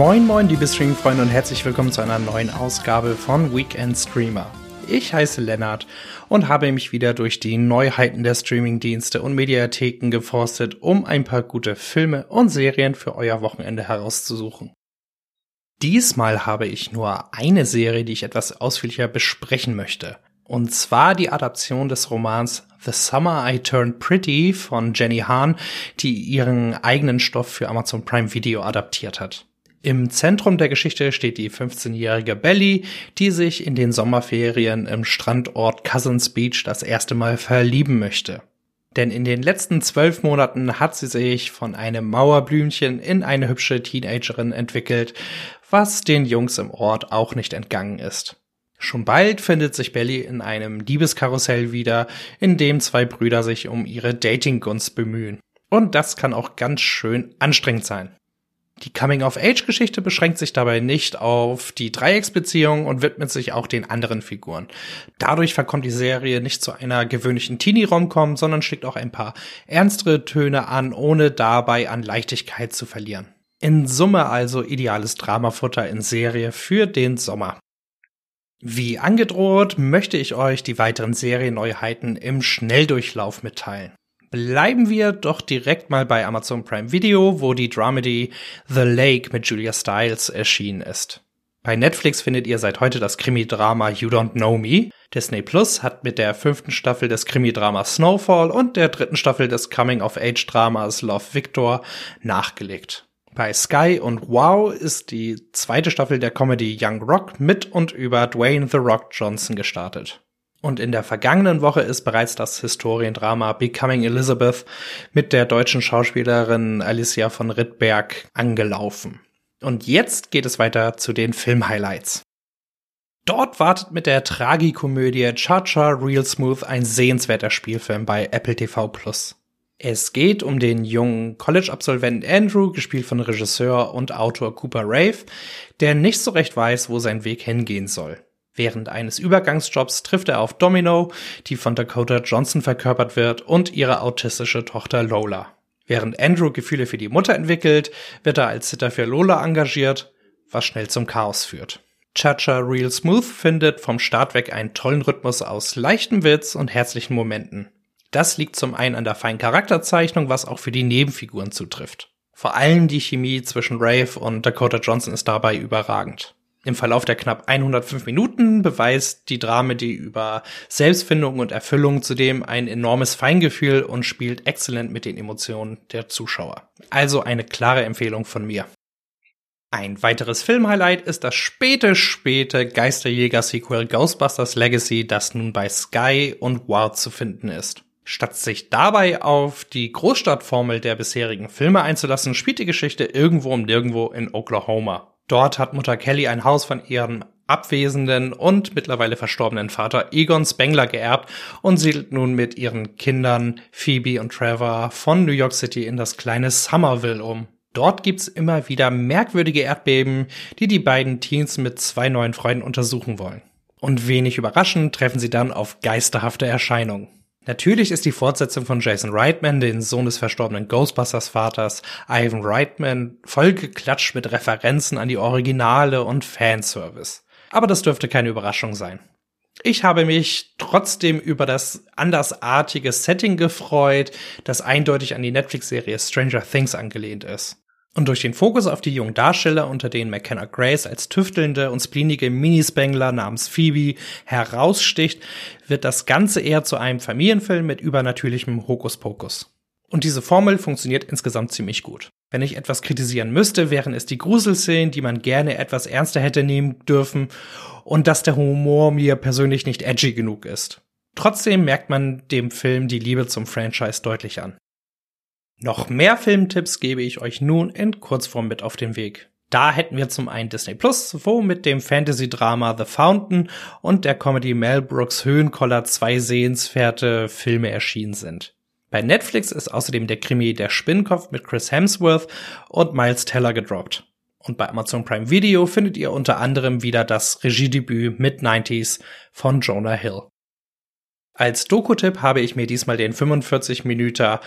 Moin moin liebe Streaming-Freunde und herzlich willkommen zu einer neuen Ausgabe von Weekend Streamer. Ich heiße Lennart und habe mich wieder durch die Neuheiten der Streaming-Dienste und Mediatheken geforstet, um ein paar gute Filme und Serien für euer Wochenende herauszusuchen. Diesmal habe ich nur eine Serie, die ich etwas ausführlicher besprechen möchte. Und zwar die Adaption des Romans The Summer I Turned Pretty von Jenny Hahn, die ihren eigenen Stoff für Amazon Prime Video adaptiert hat. Im Zentrum der Geschichte steht die 15-jährige Belly, die sich in den Sommerferien im Strandort Cousins Beach das erste Mal verlieben möchte. Denn in den letzten zwölf Monaten hat sie sich von einem Mauerblümchen in eine hübsche Teenagerin entwickelt, was den Jungs im Ort auch nicht entgangen ist. Schon bald findet sich Belly in einem Liebeskarussell wieder, in dem zwei Brüder sich um ihre Datinggunst bemühen. Und das kann auch ganz schön anstrengend sein. Die Coming-of-Age-Geschichte beschränkt sich dabei nicht auf die Dreiecksbeziehung und widmet sich auch den anderen Figuren. Dadurch verkommt die Serie nicht zu einer gewöhnlichen Teenie-Romcom, sondern schlägt auch ein paar ernstere Töne an, ohne dabei an Leichtigkeit zu verlieren. In Summe also ideales Dramafutter in Serie für den Sommer. Wie angedroht möchte ich euch die weiteren Serienneuheiten im Schnelldurchlauf mitteilen. Bleiben wir doch direkt mal bei Amazon Prime Video, wo die Dramedy The Lake mit Julia Stiles erschienen ist. Bei Netflix findet ihr seit heute das Krimi-Drama You Don't Know Me. Disney Plus hat mit der fünften Staffel des Krimi-Dramas Snowfall und der dritten Staffel des Coming-of-Age-Dramas Love Victor nachgelegt. Bei Sky und Wow ist die zweite Staffel der Comedy Young Rock mit und über Dwayne The Rock Johnson gestartet. Und in der vergangenen Woche ist bereits das Historiendrama Becoming Elizabeth mit der deutschen Schauspielerin Alicia von Rittberg angelaufen. Und jetzt geht es weiter zu den Filmhighlights. Dort wartet mit der Tragikomödie Cha-Cha Real Smooth ein sehenswerter Spielfilm bei Apple TV. Es geht um den jungen College-Absolventen Andrew, gespielt von Regisseur und Autor Cooper Rave, der nicht so recht weiß, wo sein Weg hingehen soll. Während eines Übergangsjobs trifft er auf Domino, die von Dakota Johnson verkörpert wird, und ihre autistische Tochter Lola. Während Andrew Gefühle für die Mutter entwickelt, wird er als Sitter für Lola engagiert, was schnell zum Chaos führt. Cha-Cha Real Smooth findet vom Start weg einen tollen Rhythmus aus leichtem Witz und herzlichen Momenten. Das liegt zum einen an der feinen Charakterzeichnung, was auch für die Nebenfiguren zutrifft. Vor allem die Chemie zwischen Rafe und Dakota Johnson ist dabei überragend. Im Verlauf der knapp 105 Minuten beweist die Dramedy über Selbstfindung und Erfüllung zudem ein enormes Feingefühl und spielt exzellent mit den Emotionen der Zuschauer. Also eine klare Empfehlung von mir. Ein weiteres Filmhighlight ist das späte, späte Geisterjäger-Sequel Ghostbusters Legacy, das nun bei Sky und Wow zu finden ist. Statt sich dabei auf die Großstadtformel der bisherigen Filme einzulassen, spielt die Geschichte irgendwo um nirgendwo in Oklahoma. Dort hat Mutter Kelly ein Haus von ihrem abwesenden und mittlerweile verstorbenen Vater Egon Spengler geerbt und siedelt nun mit ihren Kindern Phoebe und Trevor von New York City in das kleine Somerville um. Dort gibt's immer wieder merkwürdige Erdbeben, die die beiden Teens mit zwei neuen Freunden untersuchen wollen. Und wenig überraschend treffen sie dann auf geisterhafte Erscheinungen. Natürlich ist die Fortsetzung von Jason Reitman, den Sohn des verstorbenen Ghostbusters-Vaters Ivan Reitman, vollgeklatscht mit Referenzen an die Originale und Fanservice. Aber das dürfte keine Überraschung sein. Ich habe mich trotzdem über das andersartige Setting gefreut, das eindeutig an die Netflix-Serie Stranger Things angelehnt ist. Und durch den Fokus auf die jungen Darsteller, unter denen McKenna Grace als tüftelnde und spleenige Minispengler namens Phoebe heraussticht, wird das Ganze eher zu einem Familienfilm mit übernatürlichem Hokuspokus. Und diese Formel funktioniert insgesamt ziemlich gut. Wenn ich etwas kritisieren müsste, wären es die Gruselszenen, die man gerne etwas ernster hätte nehmen dürfen und dass der Humor mir persönlich nicht edgy genug ist. Trotzdem merkt man dem Film die Liebe zum Franchise deutlich an. Noch mehr Filmtipps gebe ich euch nun in Kurzform mit auf den Weg. Da hätten wir zum einen Disney Plus, wo mit dem Fantasy-Drama The Fountain und der Comedy Mel Brooks Höhenkoller zwei sehenswerte Filme erschienen sind. Bei Netflix ist außerdem der Krimi Der Spinnkopf mit Chris Hemsworth und Miles Teller gedroppt. Und bei Amazon Prime Video findet ihr unter anderem wieder das Regiedebüt Mid-90s von Jonah Hill. Als Doku-Tipp habe ich mir diesmal den 45 Minuten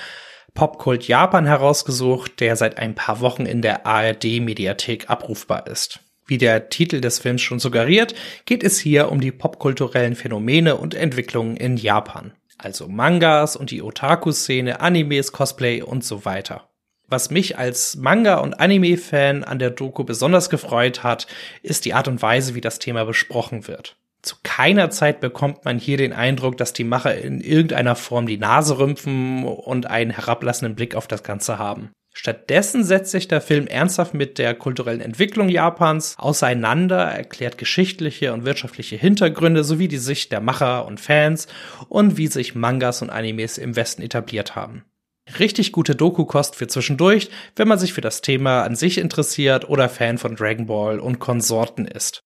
Popkult Japan herausgesucht, der seit ein paar Wochen in der ARD-Mediathek abrufbar ist. Wie der Titel des Films schon suggeriert, geht es hier um die popkulturellen Phänomene und Entwicklungen in Japan. Also Mangas und die Otaku-Szene, Animes, Cosplay und so weiter. Was mich als Manga- und Anime-Fan an der Doku besonders gefreut hat, ist die Art und Weise, wie das Thema besprochen wird. Zu keiner Zeit bekommt man hier den Eindruck, dass die Macher in irgendeiner Form die Nase rümpfen und einen herablassenden Blick auf das Ganze haben. Stattdessen setzt sich der Film ernsthaft mit der kulturellen Entwicklung Japans auseinander, erklärt geschichtliche und wirtschaftliche Hintergründe sowie die Sicht der Macher und Fans und wie sich Mangas und Animes im Westen etabliert haben. Richtig gute Doku-Kost für zwischendurch, wenn man sich für das Thema an sich interessiert oder Fan von Dragon Ball und Konsorten ist.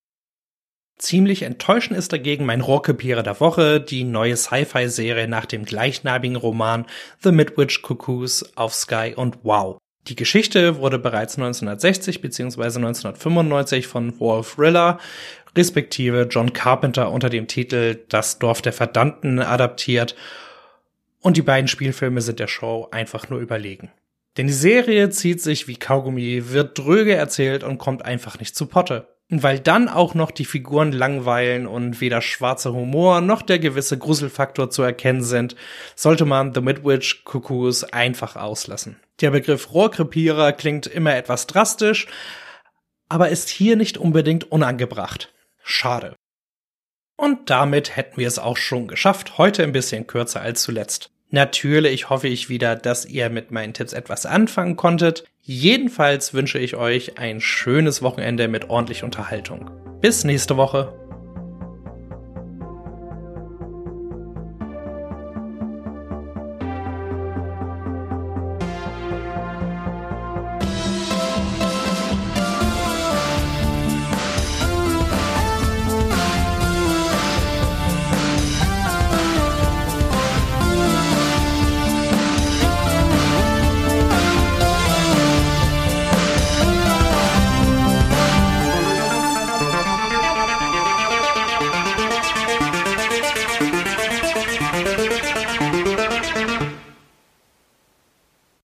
Ziemlich enttäuschend ist dagegen mein Rohrkrepierer der Woche, die neue Sci-Fi-Serie nach dem gleichnamigen Roman The Midwich Cuckoos auf Sky und Wow. Die Geschichte wurde bereits 1960 bzw. 1995 von Wolf Riller respektive John Carpenter unter dem Titel Das Dorf der Verdammten adaptiert und die beiden Spielfilme sind der Show einfach nur überlegen. Denn die Serie zieht sich wie Kaugummi, wird dröge erzählt und kommt einfach nicht zu Potte. Weil dann auch noch die Figuren langweilen und weder schwarzer Humor noch der gewisse Gruselfaktor zu erkennen sind, sollte man The Midwich Cuckoos einfach auslassen. Der Begriff Rohrkrepierer klingt immer etwas drastisch, aber ist hier nicht unbedingt unangebracht. Schade. Und damit hätten wir es auch schon geschafft. Heute ein bisschen kürzer als zuletzt. Natürlich hoffe ich wieder, dass ihr mit meinen Tipps etwas anfangen konntet. Jedenfalls wünsche ich euch ein schönes Wochenende mit ordentlich Unterhaltung. Bis nächste Woche.